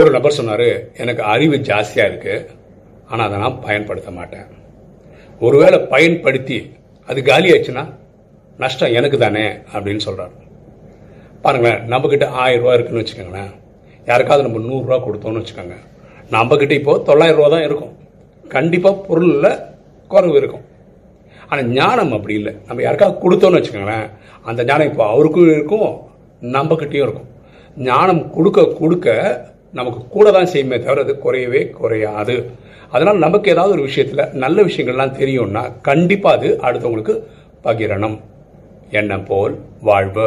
ஒரு நபர் சொன்னார் எனக்கு அறிவு ஜாஸ்தியாக இருக்குது ஆனால் அதை நான் பயன்படுத்த மாட்டேன். ஒருவேளை பயன்படுத்தி அது காலியாச்சுன்னா நஷ்டம் எனக்கு தானே அப்படின்னு சொல்கிறார் பாருங்களேன் நம்மக்கிட்ட ஆயிரம் ரூபா இருக்குன்னு வச்சுக்கோங்களேன். யாருக்காவது நம்ம நூறுரூவா கொடுத்தோம்னு வச்சுக்கோங்க. நம்மக்கிட்ட இப்போ தொள்ளாயிரம் ரூபா தான் இருக்கும். கண்டிப்பாக பொருளில் குறைவு இருக்கும். ஆனால் ஞானம் அப்படி இல்லை. நம்ம யாருக்காவது கொடுத்தோம்னு வச்சுக்கோங்களேன் அந்த ஞானம் இப்போ அவருக்கும் இருக்கும் நம்மக்கிட்டேயும் இருக்கும். ஞானம் கொடுக்க கொடுக்க நமக்கு கூட தான் செய்யுமே தவிர அது குறையவே குறையாது. அதனால் நமக்கு ஏதாவது ஒரு விஷயத்தில் நல்ல விஷயங்கள்லாம் தெரியும்னா கண்டிப்பாக அது அடுத்தவங்களுக்கு பகிரணும். எண்ணம் போல் வாழ்வு.